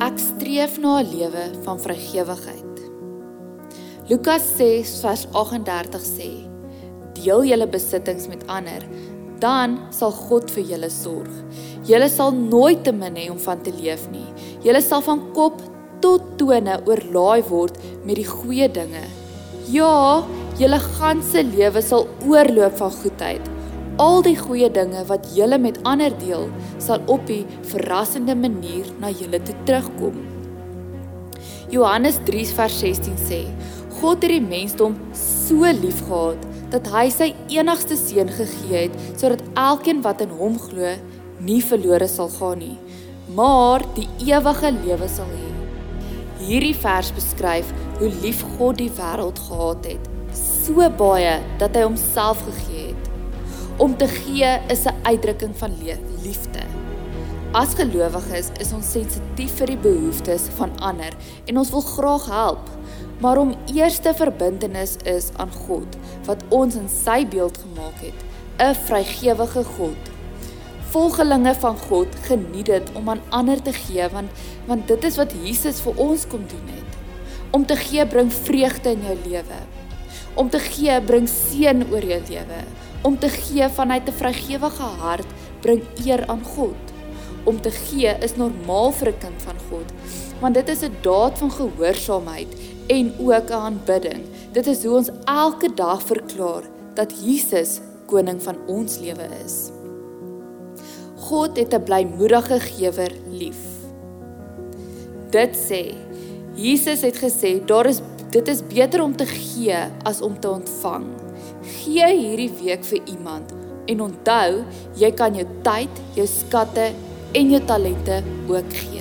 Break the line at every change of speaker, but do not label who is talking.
Ek streef na 'n lewe van vrygewigheid. Lukas 6 vers 38 sê: Deel julle besittings met ander, dan sal God vir julle sorg. Julle sal nooit te min hê om van te leef nie. Julle sal van kop tot tone oorlaai word met die goeie dinge. Ja, julle ganse lewe sal oorloop van goedheid. Al die goeie dinge wat julle met ander deel, sal op 'n verrassende manier na julle toe terugkom. Johannes 3 vers 16 sê: God het die mensdom so liefgehad dat hy sy enigste seun gegee het sodat elkeen wat in hom glo nie verlore sal gaan nie, maar die ewige lewe sal hê. Hierdie vers beskryf hoe lief God die wêreld gehad het, so baie dat hy homself gegee. Om te gee is 'n uitdrukking van liefde. As gelowiges is ons sensitief vir die behoeftes van ander en ons wil graag help. Maar om eerste verbintenis is aan God wat ons in sy beeld gemaak het, 'n vrygewige God volgelinge van God geniet dit om aan ander te gee want want dit is wat Jesus vir ons kom doen het. Om te gee bring vreugde in jou lewe. Om te gee bring seën oor jou lewe. Om te gee vanuit 'n vrygewige hart bring eer aan God. Om te gee is normaal vir 'n kind van God, want dit is 'n daad van gehoorsaamheid en ook 'n aanbidding. Dit is hoe ons elke dag verklaar dat Jesus koning van ons lewe is. God het 'n blymoedige gewer lief. Dit sê Jesus het gesê daar is dit is beter om te gee as om te ontvang. Gee hierdie week vir iemand en onthou jy kan jou tyd, jou skatte en jou talente ook gee.